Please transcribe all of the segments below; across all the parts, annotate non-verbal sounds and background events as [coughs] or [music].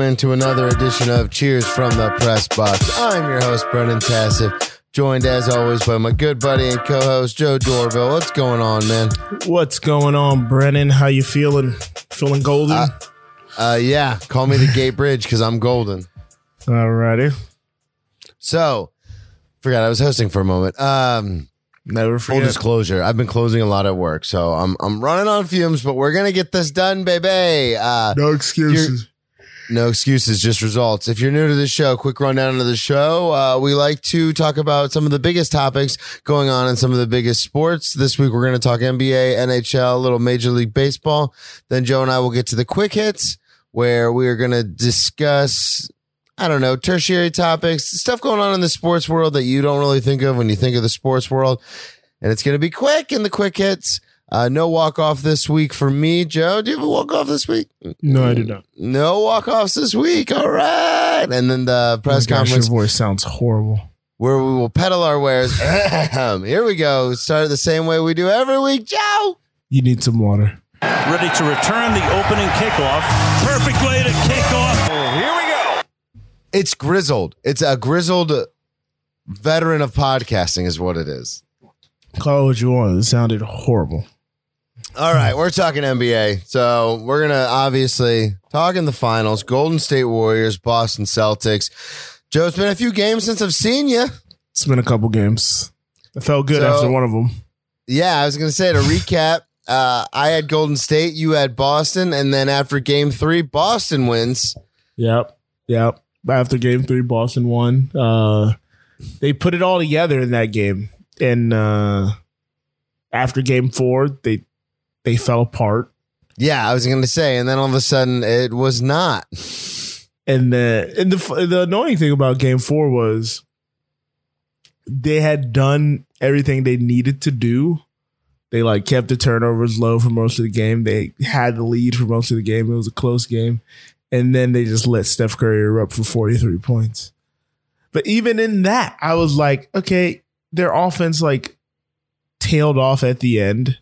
Welcome into another edition of Cheers from the Press Box. I'm your host, Brennan Tassif, joined as always by my good buddy and co-host Joe Dorville. What's going on, man? What's going on, Brennan? How you feeling? Feeling golden? Uh, uh yeah, call me the Gate Bridge because I'm golden. Alrighty. So, forgot I was hosting for a moment. Um, Never forget. full disclosure, I've been closing a lot at work, so I'm I'm running on fumes, but we're gonna get this done, baby. Uh, no excuses. No excuses, just results. If you're new to the show, quick rundown of the show. Uh, we like to talk about some of the biggest topics going on in some of the biggest sports. This week, we're going to talk NBA, NHL, a little Major League Baseball. Then Joe and I will get to the quick hits where we are going to discuss, I don't know, tertiary topics, stuff going on in the sports world that you don't really think of when you think of the sports world. And it's going to be quick in the quick hits. Uh, no walk off this week for me, Joe. Do you have a walk off this week? No, I did not. No walk offs this week. All right. And then the press Oh my gosh, conference your voice sounds horrible. where we will peddle our wares. [laughs] Here we go. Start the same way we do every week, Joe. You need some water. ready to return the opening kickoff. Perfect way to kick off. Here we go. It's grizzled. It's a grizzled veteran of podcasting, is what it is. Call it what you want. It sounded horrible. All right, we're talking NBA. So we're gonna obviously talk in the finals. Golden State Warriors, Boston Celtics. Joe, it's been a few games since I've seen you. It's been a couple games. I felt good So- after one of them. Yeah, I was gonna say to recap. Uh, I had Golden State, you had Boston, and then after Game Three, Boston wins. Yep. Yep. After game three, Boston won. Uh, they put it all together in that game. And uh, after game four, they they fell apart. Yeah, I was gonna say, and then all of a sudden it was not. And the and the the annoying thing about game four was they had done everything they needed to do. They like kept the turnovers low for most of the game. They had the lead for most of the game. It was a close game. And then they just let Steph Curry erupt for 43 points. But even in that, I was like, okay, their offense like tailed off at the end.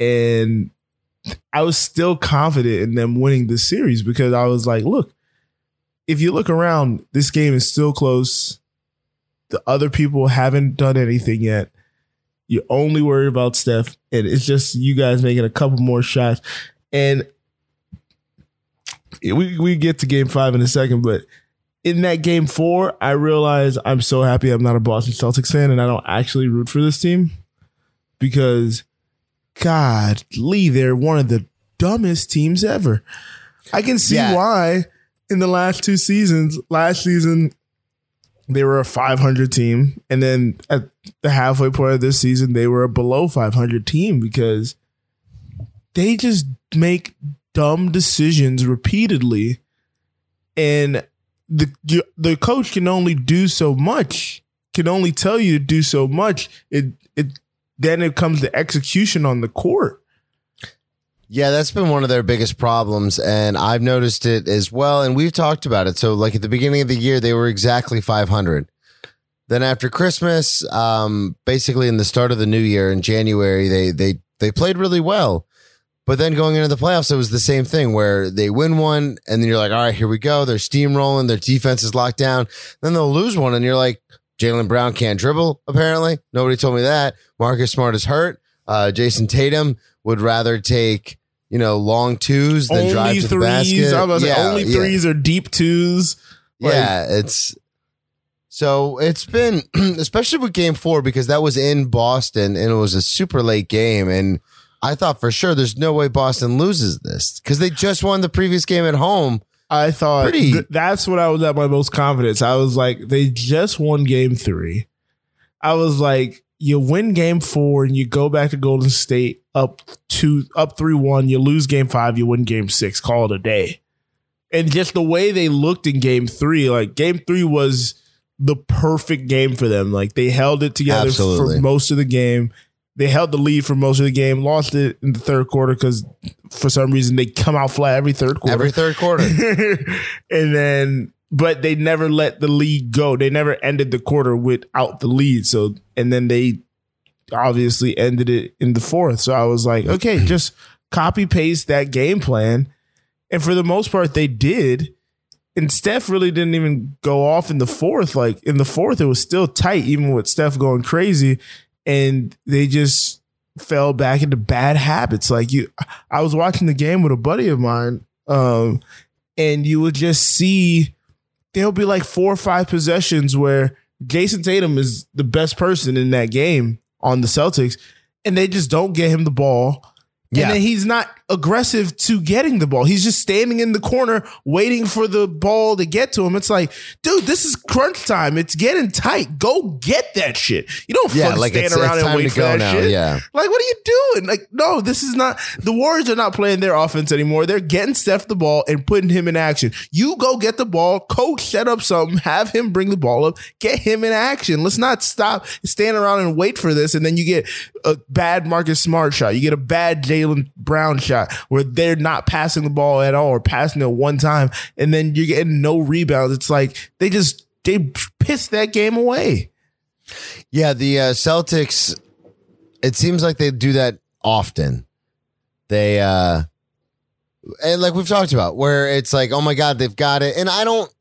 And I was still confident in them winning this series because I was like, look, if you look around, this game is still close. The other people haven't done anything yet. You only worry about Steph, and it's just you guys making a couple more shots. And we we get to game five in a second, but in that game four, I realized I'm so happy I'm not a Boston Celtics fan and I don't actually root for this team because God, Lee, they're one of the dumbest teams ever. I can see Yeah. why in the last two seasons, last season, they were a 500 team. And then at the halfway point of this season, they were a below 500 team because they just make dumb decisions repeatedly. And the the coach can only do so much, can only tell you to do so much. It it then it comes to execution on the court. Yeah, that's been one of their biggest problems, and I've noticed it as well. And we've talked about it. So, like at the beginning of the year, they were exactly 500. Then after Christmas, um, basically in the start of the new year in January, they they they played really well. But then going into the playoffs, it was the same thing where they win one, and then you're like, all right, here we go. They're steamrolling. Their defense is locked down. Then they'll lose one, and you're like, Jaylen Brown can't dribble. Apparently, nobody told me that. Marcus Smart is hurt. Uh, Jayson Tatum would rather take you know long twos than drive Only to the threes. basket. I was like, Yeah, only yeah. threes are deep twos. Like, yeah, it's so it's been [clears throat] especially with game four because that was in Boston and it was a super late game. And I thought for sure there's no way Boston loses this because they just won the previous game at home. I thought th- that's what I was at my most confidence. I was like, they just won game three. I was like, you win game four and you go back to Golden State up two, up three one. You lose game five, you win game six. Call it a day. And just the way they looked in game three, like game three was the perfect game for them. Like they held it together Absolutely. for most of the game. They held the lead for most of the game, lost it in the third quarter because for some reason they come out flat every third quarter. Every third quarter. [laughs] and then but they never let the lead go. They never ended the quarter without the lead. So and then they obviously ended it in the fourth. So I was like, okay, [clears throat] just copy paste that game plan And for the most part, they did. And Steph really didn't even go off in the fourth. Like in the fourth, it was still tight, even with Steph going crazy. And they just fell back into bad habits. Like you, I was watching the game with a buddy of mine, um, and you would just see there'll be like four or five possessions where Jayson Tatum is the best person in that game on the Celtics, and they just don't get him the ball. Yeah. And then he's not aggressive to getting the ball. He's just standing in the corner waiting for the ball to get to him. It's like, dude, this is crunch time. It's getting tight. Go get that shit. You don't Yeah, fucking like stand it's- around it's and wait for that now, shit. yeah. Like, what are you doing? Like, no, this is not the Warriors are not playing their offense anymore. They're getting Steph the ball and putting him in action. You go get the ball, coach set up something, have him bring the ball up, get him in action. Let's not stop stand around and wait for this. And then you get a bad Marcus Smart shot. You get a bad Jaylen Brown shot where they're not passing the ball at all or passing it one time. And then you're getting no rebounds. It's like they just they pissed that game away. Yeah, the uh, Celtics. It seems like they do that often. They uh, and like we've talked about, where it's like, oh my god, they've got it, and I don't,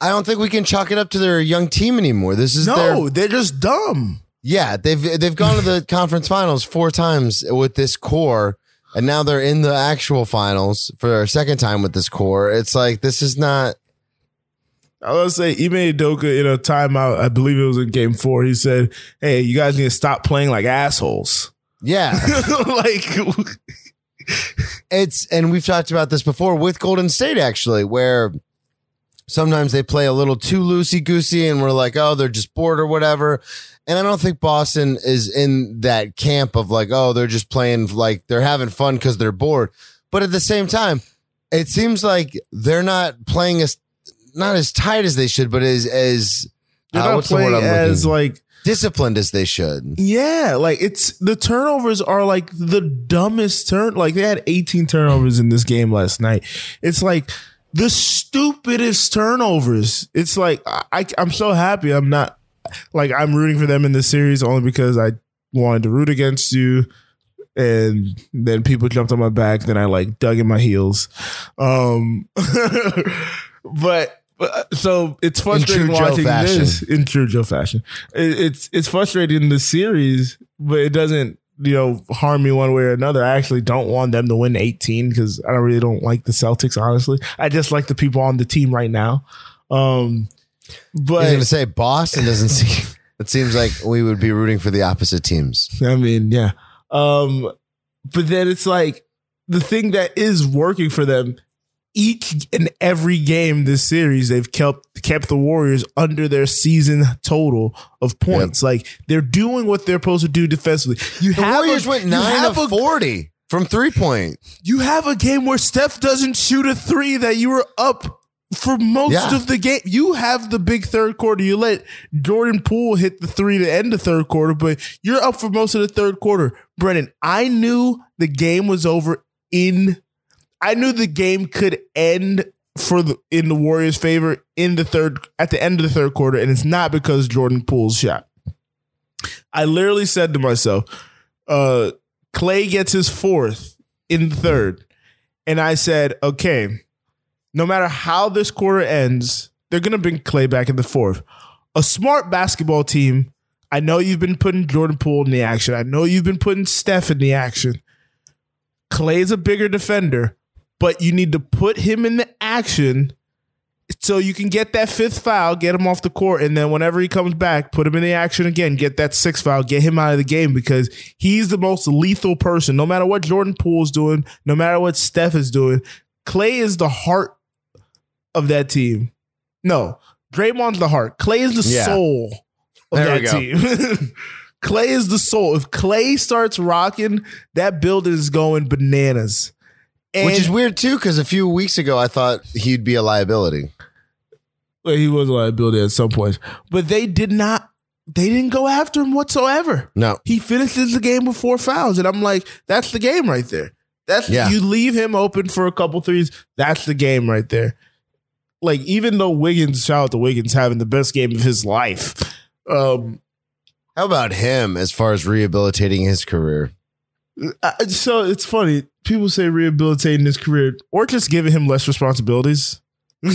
I don't think we can chalk it up to their young team anymore. This is their No, they're just dumb. Yeah, they've they've gone to the conference finals four times with this core, and now they're in the actual finals for a second time with this core. It's like this is not. I was gonna say Ime Udoka in a timeout, I believe it was in game four, he said, Hey, you guys need to stop playing like assholes. Yeah, [laughs] like [laughs] it's and we've talked about this before with Golden State actually, where sometimes they play a little too loosey goosey, and we're like, oh, they're just bored or whatever. And I don't think Boston is in that camp of like, oh, they're just playing like they're having fun because they're bored. But at the same time, it seems like they're not playing as not as tight as they should, but as as they're uh, not the playing I'm as looking- like disciplined as they should. Yeah, like it's the turnovers are like the dumbest turn. Like they had 18 turnovers in this game last night. It's like the stupidest turnovers. It's like I, I'm so happy. I'm not like I'm rooting for them in this series only because I wanted to root against you. And then people jumped on my back. Then I like dug in my heels. Um, [laughs] but, so it's frustrating watching fashion. this in true Joe fashion. It, it's it's frustrating in the series, but it doesn't you know harm me one way or another. I actually don't want them to win 18 because I don't really don't like the Celtics. Honestly, I just like the people on the team right now. Um, but I was going to say Boston doesn't [laughs] seem. It seems like we would be rooting for the opposite teams. I mean, yeah. Um, but then it's like the thing that is working for them each and every game this series, they've kept kept the Warriors under their season total of points. Like they're doing what they're supposed to do defensively. You The have Warriors a, went nine of a, forty from three point. You have a game where Steph doesn't shoot a three that you were up for most Yeah. of the game. You have the big third quarter. You let Jordan Poole hit the three to end the third quarter, but you're up for most of the third quarter. Brennan, I knew the game was over in I knew the game could end for the in the Warriors' favor in the third at the end of the third quarter, and it's not because Jordan Poole's shot. I literally said to myself, uh, Clay gets his fourth in the third. And I said, okay, no matter how this quarter ends, they're going to bring Clay back in the fourth. A smart basketball team, I know you've been putting Jordan Poole in the action. I know you've been putting Steph in the action. Clay's a bigger defender, but you need to put him in the action so you can get that fifth foul, get him off the court, and then whenever he comes back, put him in the action again, get that sixth foul, get him out of the game because he's the most lethal person. No matter what Jordan Poole's doing, no matter what Steph is doing, Clay is the heart of that team. No, Draymond's the heart. Clay is the Yeah. soul of There that team. [laughs] Clay is the soul. If Clay starts rocking, that building is going bananas. And Which is weird too, because a few weeks ago I thought he'd be a liability. Well, he was a liability at some points, but they did not. They didn't go after him whatsoever. No, He finishes the game with four fouls, and I'm like, that's the game right there. That's Yeah. you leave him open for a couple threes. That's the game right there. Like even though Wiggins, shout out to Wiggins, having the best game of his life. Um, how about him as far as rehabilitating his career? So it's funny. People say rehabilitating his career or just giving him less responsibilities. [laughs]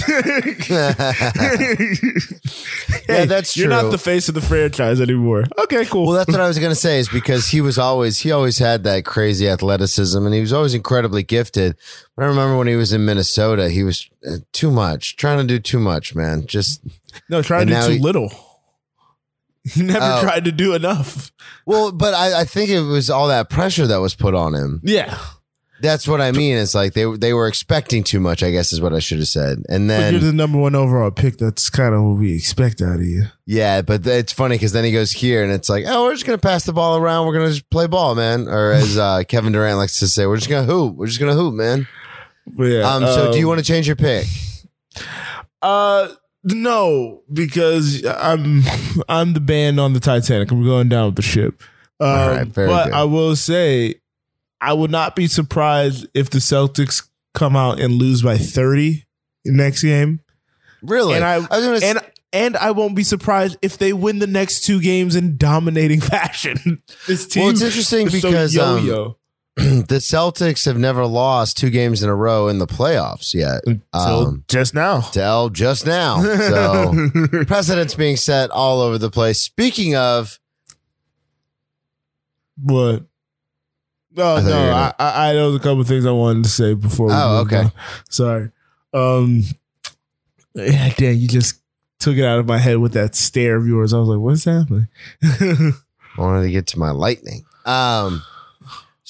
Yeah, that's You're not the face of the franchise anymore. Okay, cool. Well, that's what I was gonna say is because he was always he always had that crazy athleticism and he was always incredibly gifted. But I remember when he was in Minnesota, he was uh, too much, trying to do too much, man. Just no, trying to do too he- little. [laughs] He never Oh. tried to do enough. well, but I, I think it was all that pressure that was put on him. Yeah. That's what I mean. It's like they they were expecting too much. I guess is what I should have said. And But you're then the number one overall pick. That's kind of what we expect out of you. yeah, but it's funny because then he goes here and it's like, oh, we're just gonna pass the ball around. We're gonna just play ball, man. Or as uh, [laughs] Kevin Durant likes to say, we're just gonna hoop. We're just gonna hoop, man. But yeah. Um, so do you um, want to change your pick? Uh, no, because I'm I'm the band on the Titanic. I'm going down with the ship. Um, All right, very but good. I will say, I would not be surprised if the Celtics come out and lose by 30 next game, Really? and I, was gonna s- and and I won't be surprised if they win the next two games in dominating [laughs] fashion. this team, Well, it's interesting is so because, um, yo-yo. [clears throat] the Celtics have never lost two games in a row in the playoffs yet. Um, just now. Tell just now. So [laughs] precedents being set all over the place. Speaking of, What? No, I no. I, gonna- I, I was a couple things I wanted to say before. we Oh, okay. on. Sorry. Um. Yeah, damn, you just took it out of my head with that stare of yours. I was like, "What's happening?" [laughs] I wanted to get to my lightning. Um,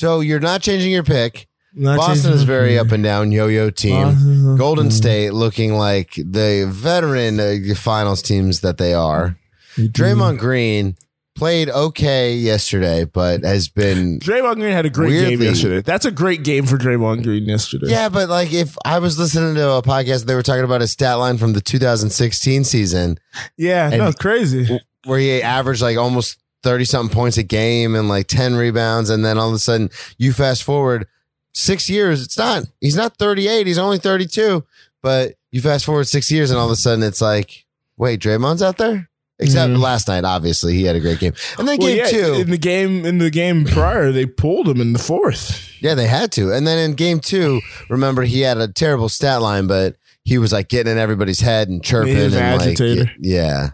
so you're not changing your pick. Not Boston is very up and down yo-yo team. Boston's Golden and- State looking like the veteran uh, finals teams that they are. You do. Draymond Green played okay yesterday, but has been Draymond Green had a great game yesterday. That's a great game for Draymond Green yesterday. Yeah, but like if I was listening to a podcast, they were talking about his stat line from the 2016 season yeah, And- no, crazy. where he averaged like almost 30 something points a game and like 10 rebounds. And then all of a sudden you fast forward six years. It's not, he's not 38. He's only 32, but you fast forward six years and all of a sudden it's like, wait, Draymond's out there? Except Mhm. last night, obviously he had a great game. And then Well, game yeah, two, in the game in the game prior, they pulled him in the fourth. Yeah, they had to. And then in game two, remember he had a terrible stat line, but he was like getting in everybody's head and chirping He an and like agitator. yeah.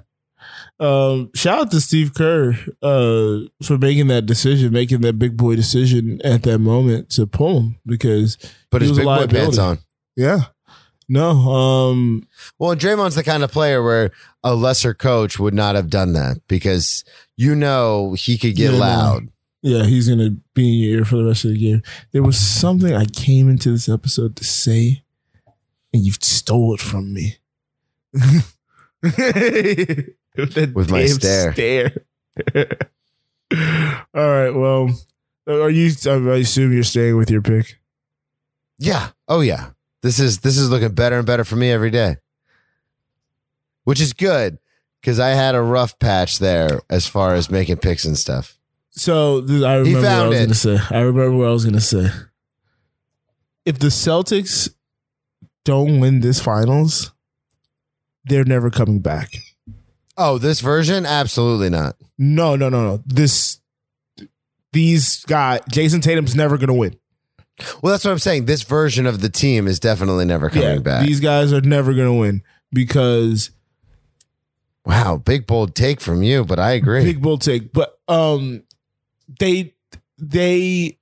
Um, shout out to Steve Kerr uh, for making that decision, making that big boy decision at that moment to pull him because Put his big boy pants on. yeah, no, um, Well, Draymond's the kind of player where a lesser coach would not have done that because you know he could get Yeah, loud. yeah, he's gonna be in your ear for the rest of the game. There was something I came into this episode to say, and you've stole it from me. [laughs] [laughs] With, With my stare. stare. [laughs] All right, well, are you? I assume you're staying with your pick. Yeah. Oh yeah. This is this is looking better and better for me every day. Which is good because I had a rough patch there as far as making picks and stuff. So I remember what I was going to say. I remember what I was going to say. If the Celtics don't win this finals, they're never coming back. Oh, this version? Absolutely not. No, no, no, no. This these guys, Jayson Tatum's never going to win. Well, that's what I'm saying. This version of the team is definitely never coming back. These guys are never going to win because Wow, big bold take from you, but I agree. big bold take. But um, they they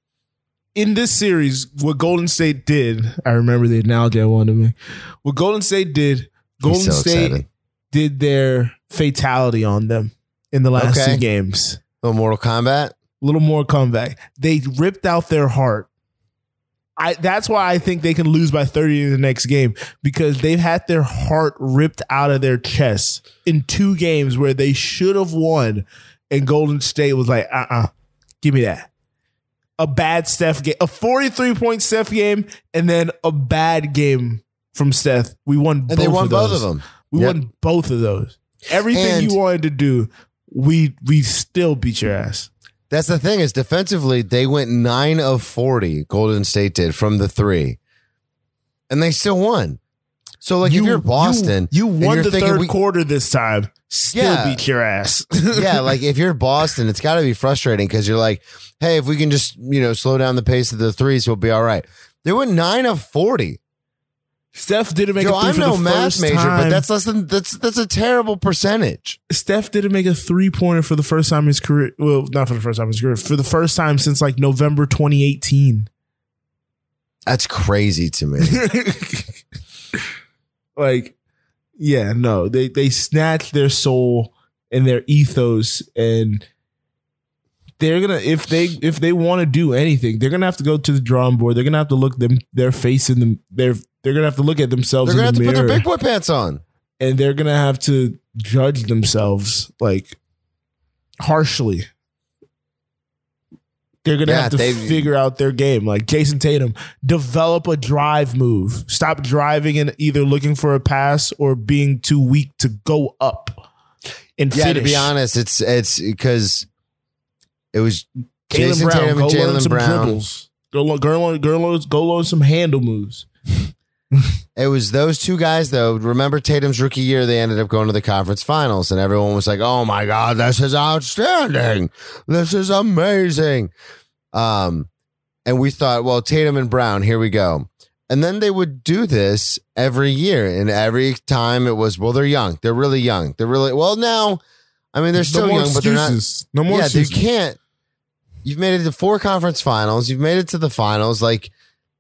in this series, what Golden State did, I remember the analogy I wanted to make. What Golden State did, Golden so State excited. Did their fatality on them in the last Okay. two games. little Mortal Kombat. A little more comeback. They ripped out their heart. I that's why I think they can lose by 30 in the next game because they've had their heart ripped out of their chest in two games where they should have won and Golden State was like, "Uh-uh. Give me that." A bad Steph game, a 43 point Steph game and then a bad game from Steph. We won And both they won of both those. of them. We Yep. won both of those. Everything And- you wanted to do, we we still beat your ass. That's the thing is defensively, they went nine of 40, Golden State did from the three, and they still won. So like if you're Boston, you, you won the third we- quarter this time. Still Yeah. beat your ass. [laughs] yeah, like if you're Boston, it's got to be frustrating because you're like, hey, if we can just you know slow down the pace of the threes, we'll be all right. They went nine of forty. Steph didn't make Joe, a 3 I'm for no the math first major, time. but that's less than that's that's a terrible percentage. Steph didn't make a three pointer for the first time in his career. Well, not for the first time in his career. For the first time since like November 2018. That's crazy to me. [laughs] like, yeah, no, they they snatched their soul and their ethos, and they're gonna if they if they want to do anything, they're gonna have to go to the drawing board. They're gonna have to look them their face in the they're they're gonna have to look at themselves They're gonna have to put their big boy pants on. and they're gonna have to judge themselves like harshly. They're gonna Yeah, have to they- figure out their game. Like Jayson Tatum, develop a drive move. Stop driving and either looking for a pass or being too weak to go up and Yeah, finish. to be honest, it's it's because it was Jayson Brown, Tatum go and Jaylen some Brown. dribbles. Go learn, go learn, go learn, go learn some handle moves. [laughs] It was those two guys, though. Remember Tatum's rookie year, they ended up going to the conference finals, and everyone was like, oh my God, this is outstanding. This is amazing. Um, and we thought, well, Tatum and Brown, here we go. And then they would do this every year. And every time it was, well, they're young. They're really young. They're really, well, now, I mean, they're still no young, but they're not. No more yeah, you excuses. can't. You've made it to four conference finals. You've made it to the finals. Like,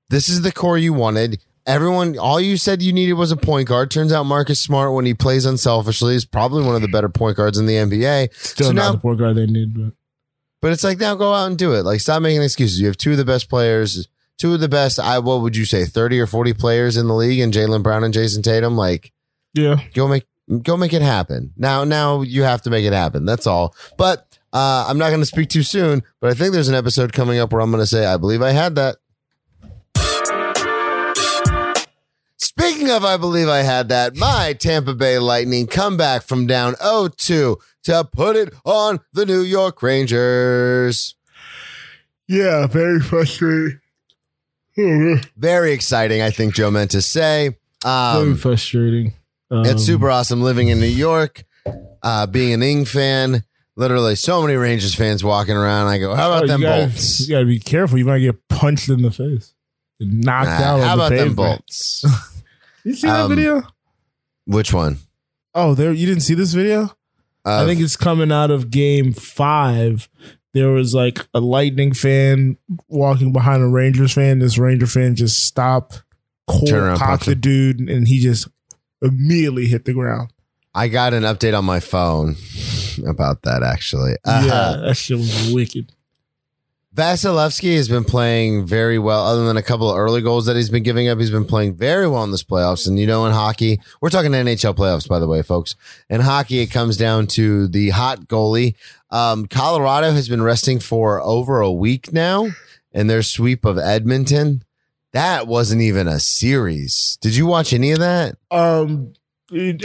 this is the core you wanted. Everyone, all you said you needed was a point guard. Turns out Marcus Smart, when he plays unselfishly, is probably one of the better point guards in the NBA. Still so not now- the point guard they need, but But it's like now go out and do it. Like stop making excuses. You have two of the best players, two of the best. I what would you say, thirty or forty players in the league, and Jaylen Brown and Jayson Tatum. Like yeah. go make go make it happen. Now now you have to make it happen. That's all. But uh, I'm not going to speak too soon. But I think there's an episode coming up where I'm going to say I believe I had that. Speaking of, I believe I had that. My Tampa Bay Lightning come back from down 0-2 to put it on the New York Rangers. Yeah, very frustrating. very Very exciting, I think Joe meant to say. Um, frustrating. Um, it's super awesome living in New York, uh, being an Ing fan. Literally, so many Rangers fans walking around. I go, how about Oh, them you gotta, bolts? You gotta be careful. You might get punched in the face, knocked Nah, out. how about the them bolts? [laughs] You see Um, that video? Which one? Oh, there. You didn't see this video? I think it's coming out of Game Five. There was like a Lightning fan walking behind a Rangers fan. This Ranger fan just stopped, cold cocked the dude, and he just immediately hit the ground. I got an update on my phone about that actually. Yeah, Uh, that shit was wicked. Vasilevskiy has been playing very well, other than a couple of early goals that he's been giving up. He's been playing very well in this playoffs. And you know, in hockey, we're talking NHL playoffs, by the way, folks. In hockey, it comes down to the hot goalie. Um, Colorado has been resting for over a week now, and their sweep of Edmonton. That wasn't even a series. Did you watch any of that? Um,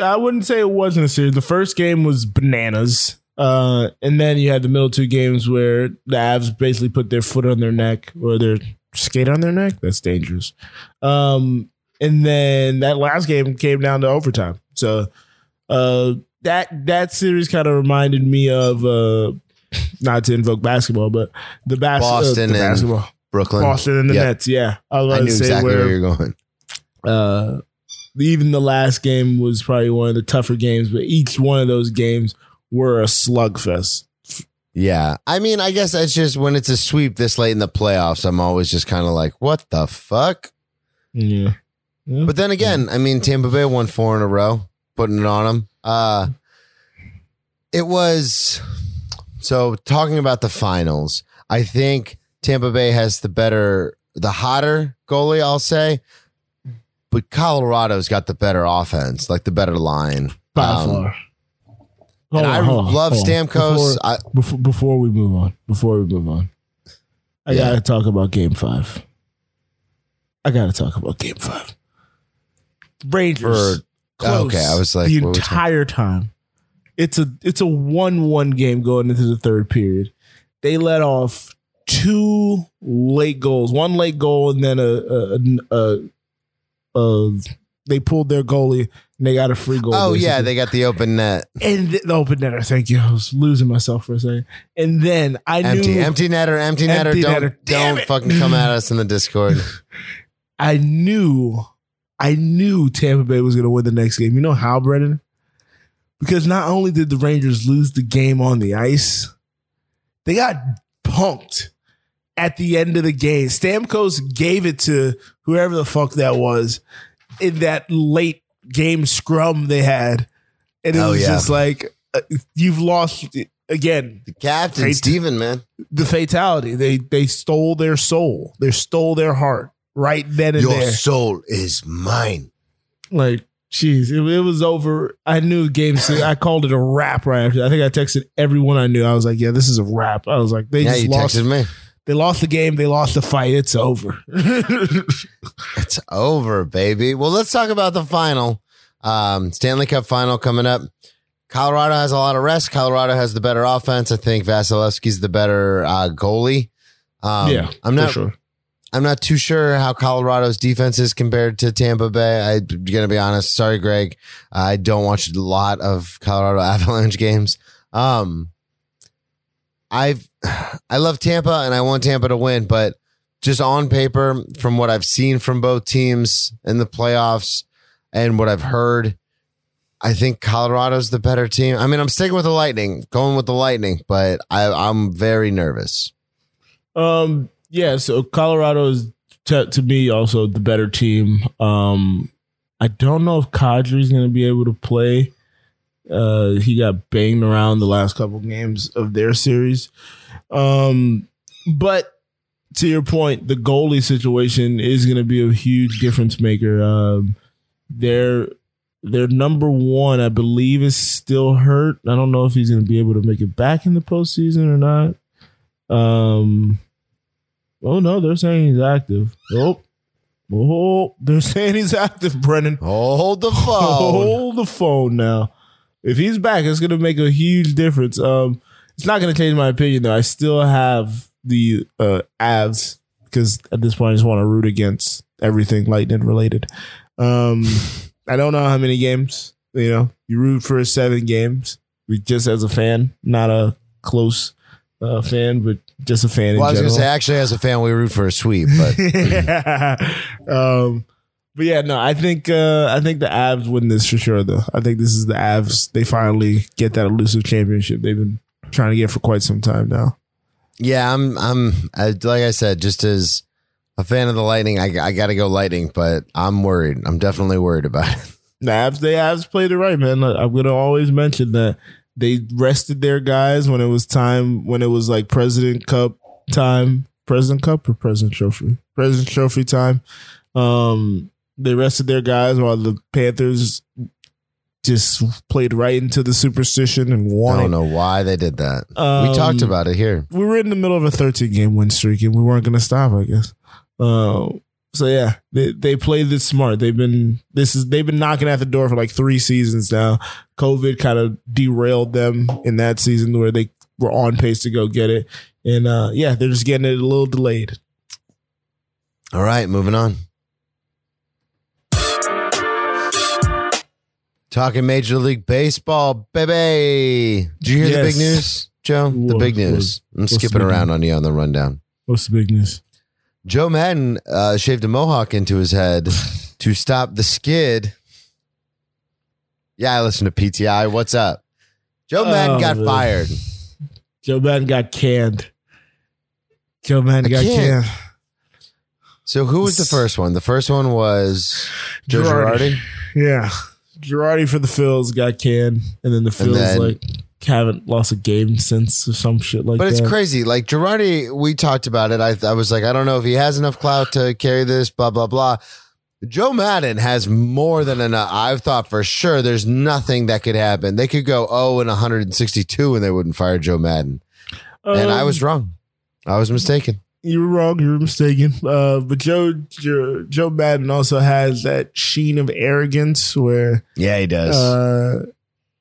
I wouldn't say it wasn't a series. The first game was bananas. Uh, and then you had the middle two games where the Avs basically put their foot on their neck or their skate on their neck. That's dangerous. Um, and then that last game came down to overtime. So, uh, that that series kind of reminded me of uh, not to invoke basketball, but the, bas- uh, Boston the and basketball, Brooklyn. Boston and the Yep. Nets. Yeah, I was I knew to say exactly where where you're going. uh, even the last game was probably one of the tougher games, but each one of those games were a slugfest. Yeah. I mean, I guess that's just when it's a sweep this late in the playoffs, I'm always just kind of like, what the fuck? Yeah. yeah. But then again, I mean, Tampa Bay won four in a row, putting it on them. Uh, it was so talking about the finals. I think Tampa Bay has the better, the hotter goalie, I'll say, but Colorado's got the better offense, like the better line. by Um, far. And I on, on, love. Stamkos. Before, I, before, before we move on, before we move on, I Yeah. gotta talk about Game Five. I gotta talk about Game Five. Rangers. For- close okay, I was like, the what was that? entire time. It's a it's a one one game going into the third period. They let off two late goals, one late goal, and then a a, a, a, a they pulled their goalie and they got a free goal. Oh yeah, they got the open net. and th- the open netter. Thank you. I was losing myself for a second. And then I Empty, knew empty netter, empty netter. Empty don't netter. Don't it. fucking come at us in the Discord. [laughs] I knew I knew Tampa Bay was going to win the next game. You know how, Brennan? Because not only did the Rangers lose the game on the ice, they got punked at the end of the game. Stamkos gave it to whoever the fuck that was in that late game scrum they had. And it Oh, was yeah. just like, uh, you've lost again The captain, Great. Steven, man. the fatality. They they stole their soul. They stole their heart right then and Your there. Your soul is mine. Like, jeez, it, it was over. I knew game six. I called it a wrap right after. I think I texted everyone I knew. I was like, yeah, this is a wrap. I was like, they Yeah, just lost. me. They lost the game. They lost the fight. It's over. [laughs] It's over, baby. Well, let's talk about the final. Um, Stanley Cup final coming up. Colorado has a lot of rest. Colorado has the better offense. I think Vasilevskiy's the better uh, goalie. Um, yeah, I'm not. sure. I'm not too sure how Colorado's defense is compared to Tampa Bay. I'm gonna be honest. Sorry, Greg. I don't watch a lot of Colorado [laughs] Avalanche games. Um, I've I love Tampa and I want Tampa to win, but just on paper, from what I've seen from both teams in the playoffs and what I've heard, I think Colorado's the better team. I mean, I'm sticking with the Lightning, going with the Lightning, but I, I'm very nervous. Um, yeah. So Colorado is to, to me also the better team. Um, I don't know if Kadri's going to be able to play. Uh, he got banged around the last couple games of their series. Um, but to your point, the goalie situation is going to be a huge difference maker. Um, their their number one, I believe, is still hurt. I don't know if he's going to be able to make it back in the postseason or not. Um. Oh no, they're saying he's active. Oh, oh, they're [laughs] saying he's active, Brennan. Hold the [laughs] phone. Hold the phone now. If he's back, it's going to make a huge difference. Um, it's not going to change my opinion though. I still have the uh, Avs because at this point I just want to root against everything Lightning related. Um, I don't know how many games. You know, you root for seven games. Just as a fan, not a close uh, fan, but just a fan. Well, I was general. gonna say, actually, as a fan, we root for a sweep, but [laughs] um, but yeah, no, I think uh, I think the Avs win this for sure. Though I think this is the Avs. They finally get that elusive championship they've been trying to get for quite some time now. yeah, I'm, I'm, I, like I said, just as a fan of the Lightning, I, I got to go Lightning, but I'm worried. I'm definitely worried about it. [laughs] The Avs, the Avs played it right, man. I'm gonna always mention that they rested their guys when it was time when it was like President Cup time, President Cup or President Trophy, President Trophy time. Um, they rested their guys while the Panthers just played right into the superstition and won. I don't know why they did that. we Um, talked about it here. we were in the middle of a 13 game win streak and we weren't going to stop, I guess. Uh, so yeah, they they played this smart. They've been this is they've been knocking at the door for like three seasons now. COVID kind of derailed them in that season where they were on pace to go get it, and uh, yeah, they're just getting it a little delayed. All right, moving on. Talking Major League Baseball, baby. Did you hear the big news, Joe? the big news. I'm what's skipping around on you on the rundown. What's the big news? Joe Maddon uh, shaved a mohawk into his head [laughs] to stop the skid. Yeah, I listen to PTI. What's up? Joe Maddon Oh, got man. fired. Joe Maddon got canned. Joe Maddon got canned. So who was the first one? The first one was Joe Girardi. Girardi. Yeah, Girardi for the Phils got canned, and then the Phils then- like haven't lost a game since or some shit like But that. it's crazy. Like Girardi, we talked about it. I, I was like, I don't know if he has enough clout to carry this, blah, blah, blah. Joe Maddon has more than enough. I've thought for sure there's nothing that could happen. They could go 0 and 162 and they wouldn't fire Joe Maddon. and I Um, was wrong. I was mistaken. You were wrong. You were mistaken. Uh, but Joe, Joe Joe Maddon also has that sheen of arrogance where Yeah, he does. uh,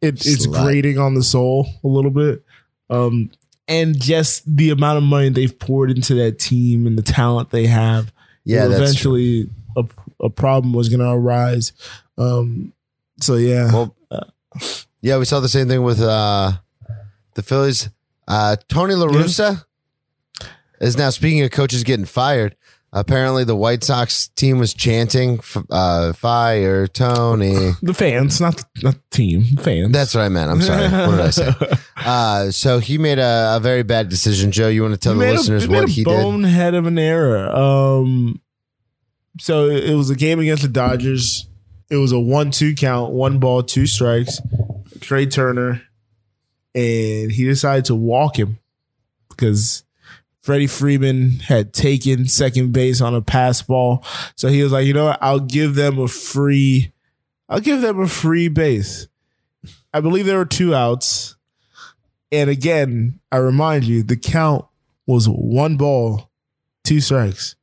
it, it's grating on the soul a little bit. Um, and just the amount of money they've poured into that team and the talent they have yeah, eventually ap- a problem was going to arise. Um, so yeah, Well, yeah, we saw the same thing with uh, the Phillies. Uh, Tony La Russa is now speaking of coaches getting fired. Apparently, the White Sox team was chanting uh, "Fire Tony." [laughs] the fans, not the, not the team, fans. That's what I meant. I'm sorry. What did I say? [laughs] Uh, so he made a, a very bad decision. Joe, you want to tell He the a- listeners he made what a he did? bonehead of an error. Um, so it was a game against the Dodgers. It was a one-two count, one ball, two strikes. Trea Turner, and he decided to walk him because Freddie Freeman had taken second base on a pass ball. So he was like, you know what? I'll give them a free. I'll give them a free base. I believe there were two outs. And again, I remind you, the count was one ball, two strikes.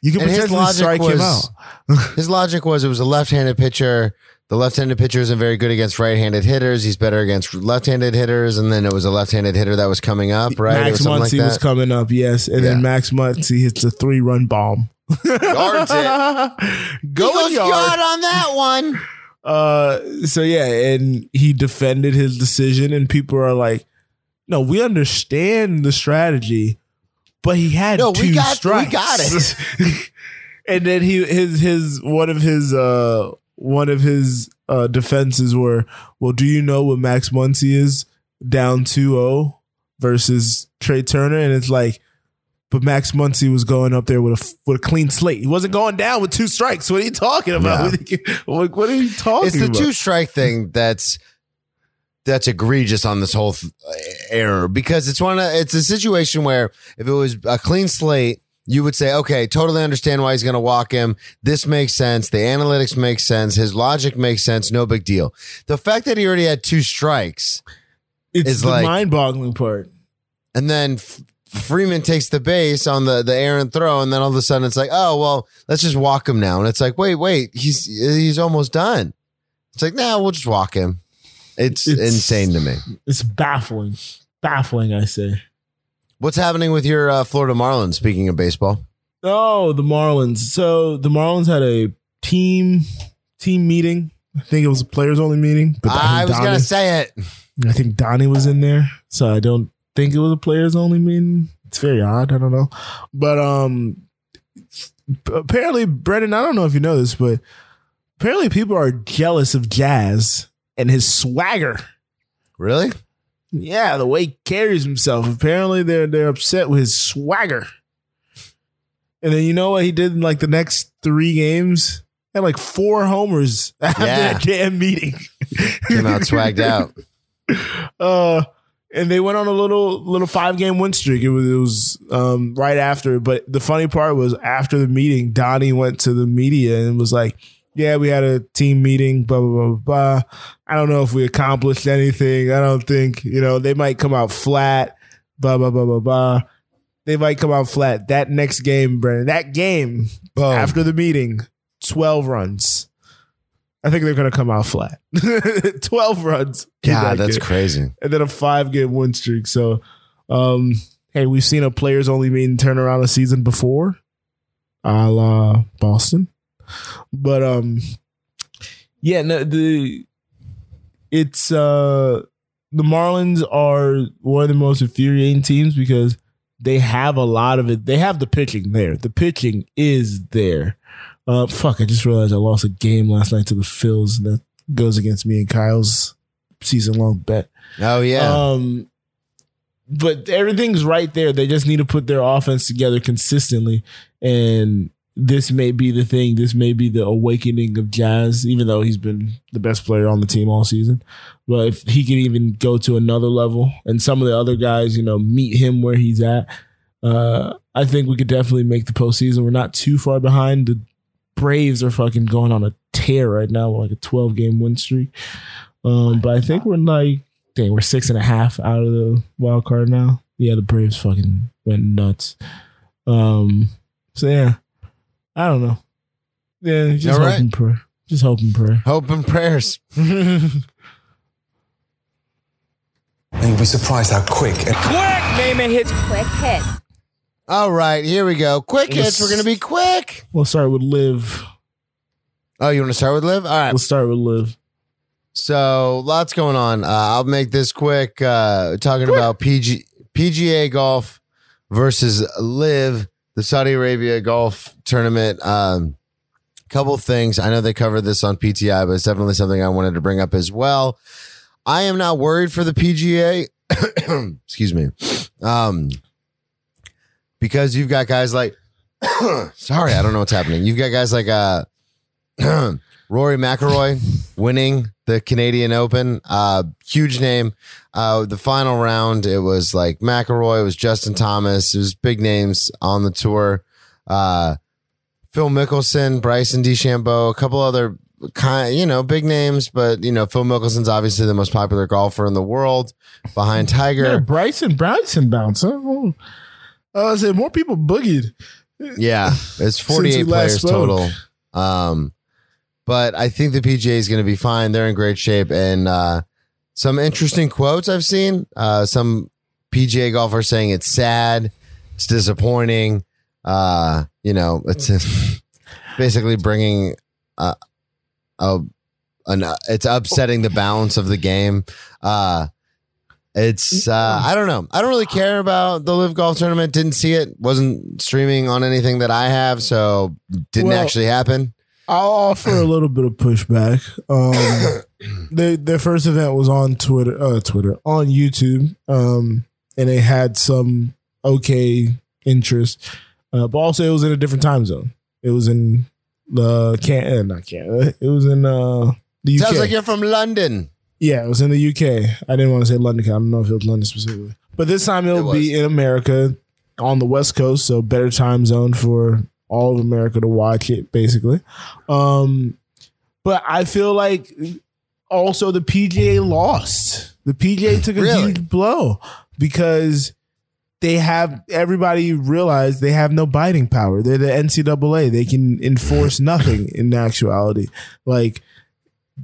You can And his potentially logic strike him out. [laughs] his logic was it was a left-handed pitcher. The left-handed pitcher isn't very good against right-handed hitters. He's better against left-handed hitters. And then it was a left-handed hitter that was coming up, right? Max was like Muncy was coming up, yes. And Yeah. then Max Muncy hits a three run bomb. Yards it. [laughs] Goes yard. yard on that one. Uh, so yeah, and he defended his decision, and people are like, "No, we understand the strategy, but he had No, two we got- we strikes. got it." [laughs] and then he his his one of his uh one of his uh defenses were, "Well, do you know what Max Muncy is down 2-0 versus Trea Turner?" And it's like. But Max Muncy was going up there with a with a clean slate. He wasn't going down with two strikes. What are you talking about? [laughs] Like, what are you talking about? It's the about? two strike thing that's that's egregious on this whole th- error because it's one of it's a situation where if it was a clean slate you would say okay totally understand why he's going to walk him. This makes sense. The analytics make sense. His logic makes sense. No big deal. The fact that he already had two strikes it's is the like- mind-boggling part. and then F- Freeman takes the base on the the errant throw and then all of a sudden it's like oh well let's just walk him now. And it's like wait wait he's he's almost done. It's like nah we'll just walk him. It's, It's- insane to me. It's baffling, baffling. I say. What's happening with your uh, Florida Marlins speaking of baseball Oh, the Marlins. So the Marlins had a team team meeting. I think it was a players only meeting. But I was Donnie, gonna say it I think Donnie was in there, so I don't think it was a players only meeting. It's very odd. I don't know, but um, apparently, Brendan. I don't know if you know this, but apparently, people are jealous of Jazz and his swagger. really Yeah, the way he carries himself. Apparently, they're they're upset with his swagger. And then you know what he did in like the next three games? Had like four homers [laughs] after Yeah. that damn meeting. came out swagged out [laughs] Uh, and they went on a little little five game win streak. It was it was um, right after. But the funny part was after the meeting, Donnie went to the media and was like, "Yeah, we had a team meeting. Blah blah blah blah. I don't know if we accomplished anything. I don't think you know they might come out flat. Blah blah blah blah blah. They might come out flat. That next game, Brennan. That game Boom. after the meeting, twelve runs. I think they're going to come out flat. [laughs] twelve runs. in God that that's game crazy and then a five game win streak. So, um, hey, we've seen a players only meeting turn around a season before, a la Boston. But um, yeah, no, the it's uh the Marlins are one of the most infuriating teams because they have a lot of it. They have the pitching there. The pitching is there. Uh, fuck! I just realized I lost a game last night to the Phils. That goes against me and Kyle's season long bet. oh yeah Um, but everything's right there. They just need to put their offense together consistently, and this may be the thing. This may be the awakening of Jazz, even though he's been the best player on the team all season. But if he can even go to another level, and some of the other guys, you know, meet him where he's at, uh, I think we could definitely make the postseason. We're not too far behind. The Braves are fucking going on a tear right now, like a twelve game win streak. Um, but I think we're like dang, we're six and a half out of the wild card now. Yeah, the Braves fucking went nuts. Um, so yeah, I don't know. Yeah, just All hope right. and pray. Just hope and pray. hope and prayers [laughs] And you'll be surprised how quick and Naaman hits Quick hits. all right here we go quick hits we're gonna be quick we'll start with LIV. Oh, you want to start with LIV? All right. Let's start with LIV. So lots going on. Uh, I'll make this quick. Uh, talking about PG, PGA golf versus LIV, the Saudi Arabia golf tournament. Um, couple things. I know they covered this on PTI, but it's definitely something I wanted to bring up as well. I am not worried for the PGA. [coughs] Excuse me. Um, because you've got guys like, [coughs] sorry, I don't know what's happening. You've got guys like uh, [coughs] Rory McIlroy winning the Canadian Open. Uh, huge name. Uh, the final round, it was like McIlroy, it was Justin Thomas, it was big names on the tour. Uh, Phil Mickelson, Bryson DeChambeau, a couple other kind, you know, big names, but you know, Phil Mickelson's obviously the most popular golfer in the world behind Tiger. Yeah, Bryson, Bryson bouncer. Oh, I said more people boogied. Yeah, it's 48 players spoke. total. Um, but I think the PGA is going to be fine. They're in great shape. And uh, some interesting quotes I've seen. Uh, some PGA golfers saying it's sad, it's disappointing. Uh, you know, it's [laughs] basically bringing uh, a an it's upsetting the balance of the game. Uh, it's uh, I don't know. I don't really care about the LIV Golf Tournament. Didn't see it. Wasn't streaming on anything that I have, so didn't Well- actually happen. I'll offer a little bit of pushback. Um, [coughs] their their first event was on Twitter, uh, Twitter on YouTube, um, and they had some okay interest, uh, but also it was in a different time zone. It was in the can uh, not Canada. It was in uh, the UK. Sounds like you're from London. Yeah, it was in the UK. I didn't want to say London. I don't know if it was London specifically. But this time it'll It be in America on the West Coast, so better time zone for all of America to watch it, basically. Um, but I feel like also the PGA lost. The PGA [laughs] took a Really? huge blow because they have everybody realized they have no biting power. They're the NCAA. They can enforce nothing in actuality. Like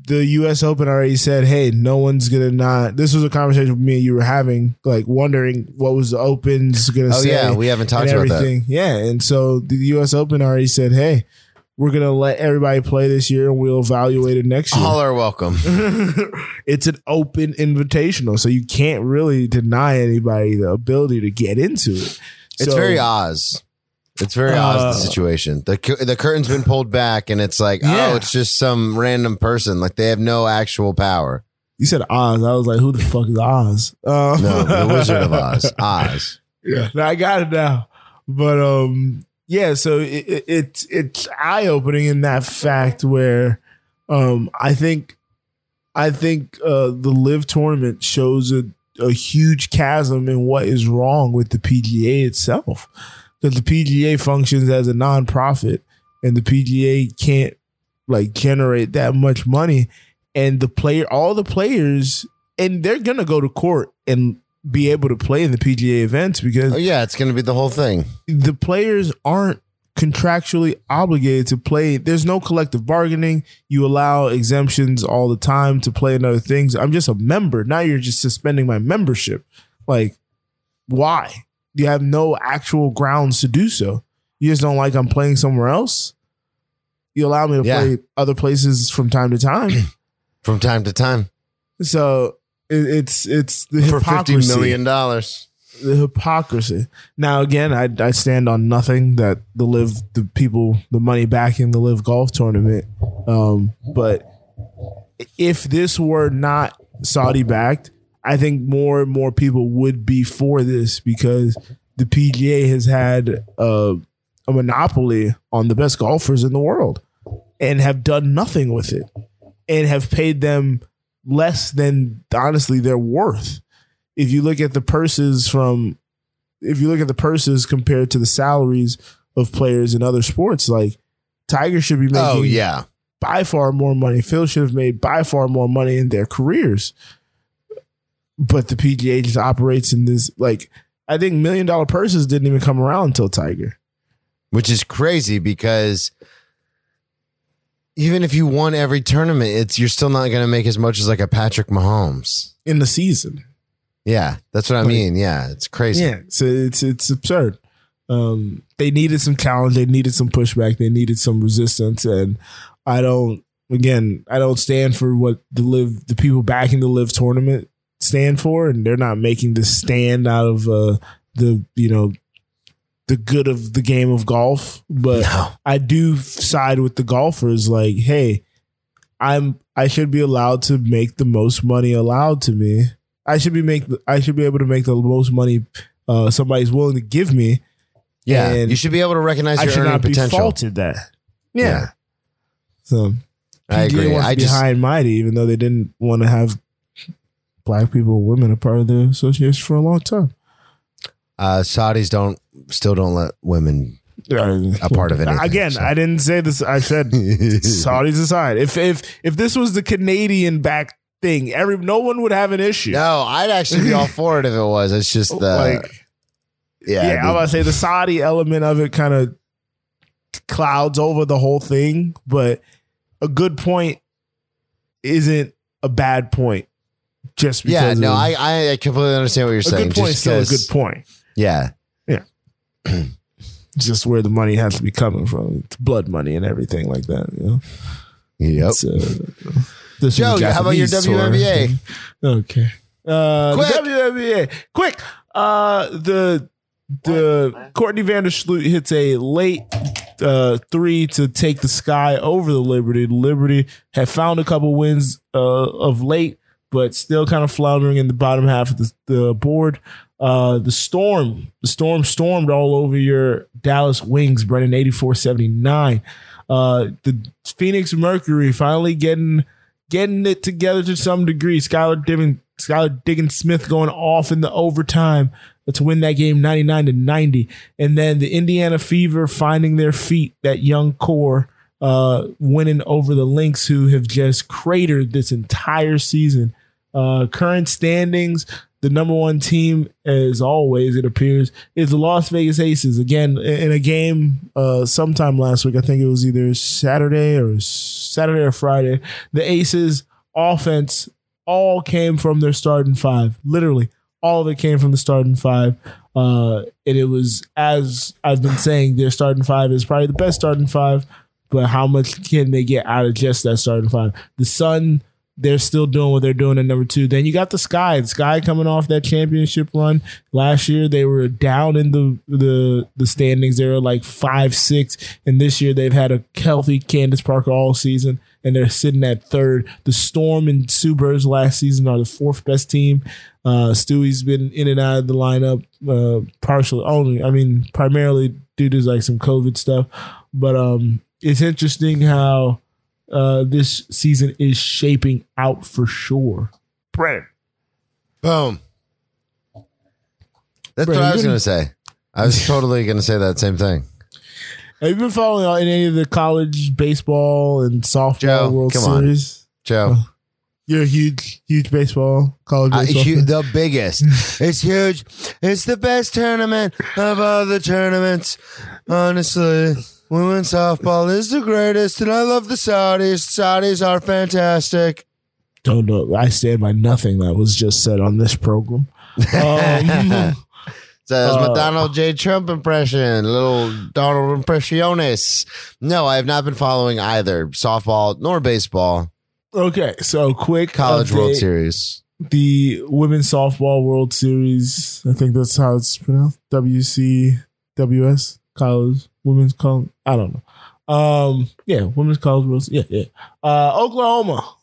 the U.S. Open already said, "Hey, no one's gonna not." This was a conversation with me and you were having, like wondering what was the Open's gonna Oh say. yeah, we haven't talked about that. everything. Yeah, and so the U.S. Open already said, "Hey, we're gonna let everybody play this year, and we'll evaluate it next year." All are welcome. [laughs] it's an open invitational, so you can't really deny anybody the ability to get into it. It's So- very Oz. It's very Oz Uh, the situation. The the curtain's been pulled back, and it's like, Yeah. oh, it's just some random person. Like they have no actual power. You said Oz. I was like, who the fuck is Oz? Uh, No, the [laughs] Wizard of Oz. Oz. Yeah, I got it now. But um, yeah. So it, it, it's it's eye opening in that fact where um, I think I think uh, the LIV tournament shows a, a huge chasm in what is wrong with the PGA itself. That the PGA functions as a nonprofit, and the PGA can't like generate that much money, and the player, all the players, and they're gonna go to court and be able to play in the PGA events because Oh yeah, it's going to be the whole thing. the players aren't contractually obligated to play. There's no collective bargaining. You allow exemptions all the time to play in other things. I'm just a member. Now you're just suspending my membership. Like, why? You have no actual grounds to do so. You just don't like I'm playing somewhere else. You allow me to Yeah. play other places from time to time. [clears throat] From time to time so it, it's it's the for fifty hypocrisy million dollars. the hypocrisy. Now, again, I, I stand on nothing that the LIV the people the money backing the LIV golf tournament. Um, but if this were not Saudi backed, I think more and more people would be for this because the PGA has had a, a monopoly on the best golfers in the world and have done nothing with it and have paid them less than honestly their worth if you look at the purses from if you look at the purses compared to the salaries of players in other sports, like Tiger should be oh, making Oh yeah, by far more money. Phil should have made by far more money in their careers. But the PGA just operates in this like I think million dollar purses didn't even come around until Tiger. which is crazy because even if you won every tournament, it's you're still not going to make as much as like a Patrick Mahomes. In the season. Yeah, that's what I Like- mean. Yeah, it's crazy. Yeah, so it's it's absurd. Um, they needed some challenge. They needed some pushback. They needed some resistance, and I don't. Again, I don't stand for what the LIV the people backing the LIV tournament stand for, and they're not making the stand out of uh, the you know the good of the game of golf. But No. I do side with the golfers. Like, hey, I'm I should be allowed to make the most money allowed to me. I should be make I should be able to make the most money uh, somebody's willing to give me. Yeah, And you should be able to recognize I your should earning not be potential. faulted that. Yeah. Yeah. So I agree. wants to I be just high and mighty, even though they didn't want to have black people women a part of the association for a long time. uh, Saudis don't still don't let women a part of [laughs] anything. Again, so. I didn't say this. I said [laughs] Saudis aside. If if if this was the Canadian back thing, every no one would have an issue. No, I'd actually be all for it if it was. It's just the like yeah. yeah, I about to say the Saudi element of it kind of clouds over the whole thing, but a good point isn't a bad point. Just because yeah, no, of- I I completely understand what you're a saying. good point just still a 'cause- good point. Yeah, It's [clears throat] just where the money has to be coming from. It's blood money and everything like that. You know? yep. It's, uh, this Joe, how about your Japanese tour. WNBA? Okay. Uh, Quick. The WNBA. Quick. Uh, the the Courtney Vandersloot hits a late uh, three to take the sky over the Liberty. Liberty have found a couple wins uh, of late, but still kind of floundering in the bottom half of the, the board. Uh, the Storm, the Storm stormed all over your Dallas Wings, Brennan 84 79. Uh, the Phoenix Mercury finally getting getting it together to some degree. Skylar Diggins, Skylar Diggins Smith going off in the overtime to win that game 99 to 90. And then the Indiana Fever finding their feet, that young core uh, winning over the Lynx, who have just cratered this entire season. Uh, current standings, the number one team, as always, it appears, is the Las Vegas Aces. Again, in a game uh, sometime last week, I think it was either Saturday or Saturday or Friday, the Aces offense all came from their starting five. Literally, all of it came from the starting five. Uh, and it was, as I've been saying, their starting five is probably the best starting five. But how much can they get out of just that starting five? The Sun, they're still doing what they're doing at number two. Then you got the Sky. The Sky coming off that championship run last year. They were down in the the the standings. They were like five six, and this year they've had a healthy Candace Parker all season, and they're sitting at third. The Storm and Sue Birds last season are the fourth best team. Uh, Stewie's been in and out of the lineup, uh, partially only. I mean, primarily due to like some COVID stuff, but um, it's interesting how uh, this season is shaping out for sure. Brent. Boom. That's Bro, what I was going to say. I was [laughs] totally going to say that same thing. Have you been following any of the college baseball and softball Joe, World come on. Series? Joe, You're a huge, huge baseball college I, baseball. hu- fan? the biggest. [laughs] it's huge. It's the best tournament of all the tournaments. Honestly, women's softball is the greatest, and I love the Saudis. Saudis are fantastic. Don't know. I stand by nothing that was just said on this program. [laughs] Um, [laughs] So that's my Uh, Donald J. Trump impression, little Donald impressiones. No, I have not been following either softball nor baseball. okay, so quick College World. Series. the Women's Softball World Series. I think that's how it's pronounced. WCWS College Women's College. I don't know. Um, yeah, Women's College World. Yeah, yeah. Uh, Oklahoma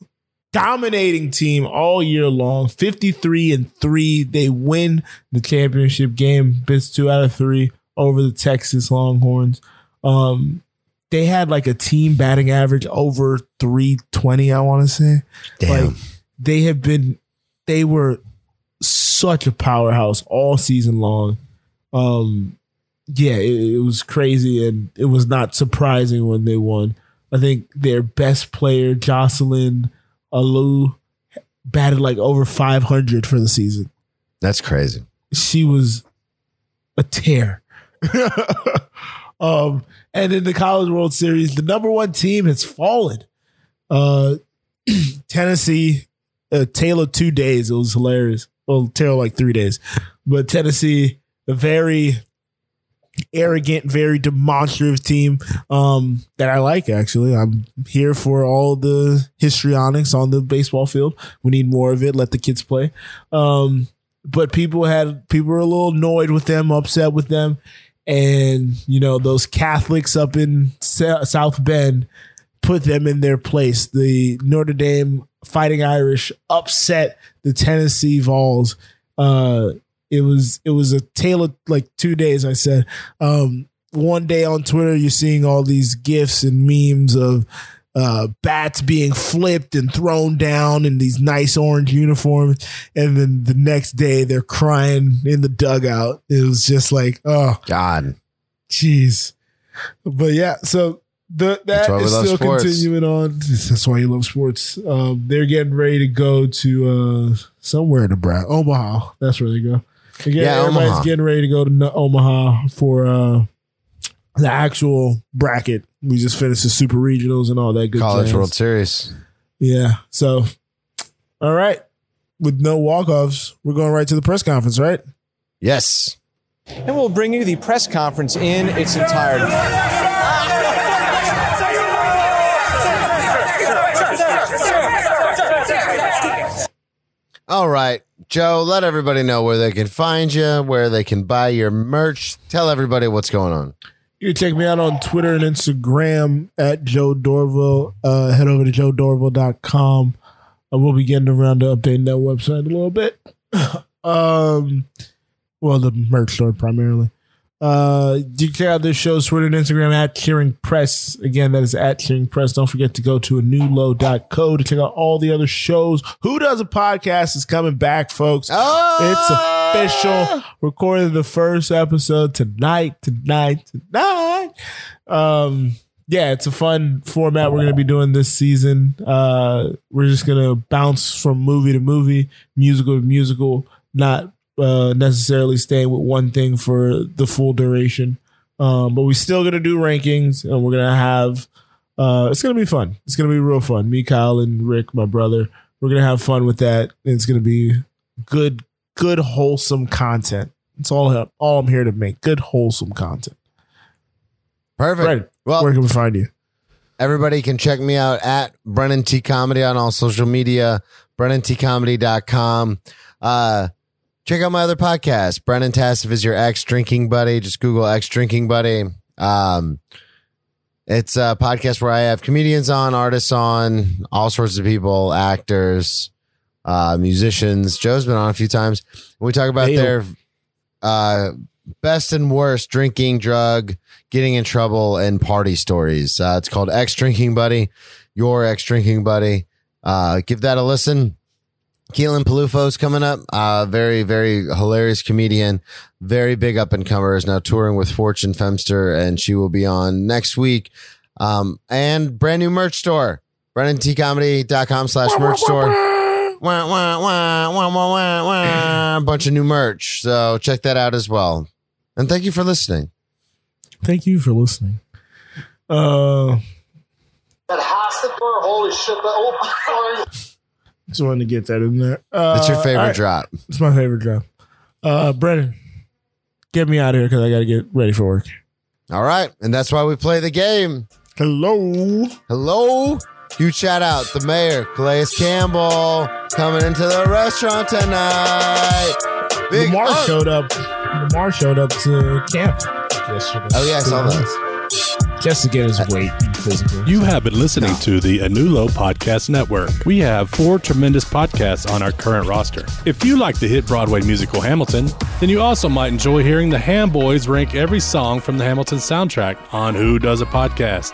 dominating team all year long. Fifty three and three. They win the championship game. Bits two out of three over the Texas Longhorns. Um, they had like a team batting average over three twenty. I want to say Damn. like they have been they were such a powerhouse all season long um yeah it, it was crazy and it was not surprising when they won i think their best player Jocelyn Alo batted like over 500 for the season that's crazy. she was a tear. [laughs] um, and in the College World Series, the number one team has fallen. Uh, [clears throat] Tennessee, uh, tail of two days. It was hilarious. Well, tail like three days, but Tennessee, a very arrogant, very demonstrative team um, that I like. Actually, I'm here for all the histrionics on the baseball field. We need more of it. Let the kids play. Um, but people had people were a little annoyed with them, upset with them, and you know those Catholics up in South Bend put them in their place. The Notre Dame Fighting Irish upset the Tennessee Vols. Uh, it was it was a tale of like two days. I said um, one day on Twitter, you're seeing all these gifs and memes of uh, bats being flipped and thrown down in these nice orange uniforms, and then the next day they're crying in the dugout. It was just like, oh God, jeez. But yeah, so the, that is still sports. continuing on. That's why you love sports. Um, they're getting ready to go to uh, somewhere in Nebraska, Omaha. That's where they go. Again, yeah, everybody's Omaha. getting ready to go to Omaha for uh, the actual bracket. We just finished the super regionals and all that good college jazz. World Series. Yeah. So, all right. With no walk offs, we're going right to the press conference, right? Yes. And we'll bring you the press conference in its entirety. All right. Joe, let everybody know where they can find you, where they can buy your merch. Tell everybody what's going on. You can check me out on Twitter and Instagram at Joe Dorville. Uh, head over to joedorville.com. I will be getting around to updating that website a little bit. [laughs] um, well, the merch store primarily. Uh, you can check out this show's Twitter and Instagram at Cheering Press. Again, that is at Cheering Press. Don't forget to go to a newlow.co to check out all the other shows. Who Does a Podcast is coming back, folks. Oh! It's official. Recorded the first episode tonight, tonight, tonight. Um, yeah, it's a fun format we're going to be doing this season. Uh, we're just going to bounce from movie to movie, musical to musical, not uh, necessarily staying with one thing for the full duration. Um, but we're still gonna do rankings, and we're gonna have. Uh, it's gonna be fun. It's gonna be real fun. Me, Kyle, and Rick, my brother, we're gonna have fun with that. And it's gonna be good, good, wholesome content. It's all all I'm here to make. Good, wholesome content. Perfect. Right. Well, where can we find you? Everybody can check me out at Brennan T Comedy on all social media, BrennanTComedy.com. Uh, Check out my other podcast. Brennan Tassif is your ex drinking buddy. Just Google ex drinking buddy. Um, it's a podcast where I have comedians on, artists on, all sorts of people, actors, uh, musicians. Joe's been on a few times. We talk about their uh, best and worst drinking, drug, getting in trouble, and party stories. Uh, it's called Ex Drinking Buddy, your ex drinking buddy. Uh, give that a listen. Keelan Palufo's coming up. Uh, very, very hilarious comedian. Very big up and comer is now touring with Fortune Feimster, and she will be on next week. Um, and brand new merch store, BrennanTComedy.com slash merch store. Wah, wah, wah, wah, wah, wah, wah. A bunch of new merch. So check that out as well. And thank you for listening. Thank you for listening. Uh, that has to Holy shit. That, oh, [laughs] sorry. Just wanted to get that in there. Uh, That's your favorite right. drop. It's my favorite drop. Uh, Brennan, get me out of here because I got to get ready for work. All right. And that's why we play the game. Hello. Hello. Huge shout out the mayor, Calais Campbell, coming into the restaurant tonight. Big Lamar up. showed up. Lamar showed up to camp yesterday. Oh, yeah, I saw that just to get his weight physical. You have been listening to the Anulo Podcast Network. We have four tremendous podcasts on our current roster. If you like the hit Broadway musical Hamilton, then you also might enjoy hearing the Ham Boys rank every song from the Hamilton soundtrack on Who Does a Podcast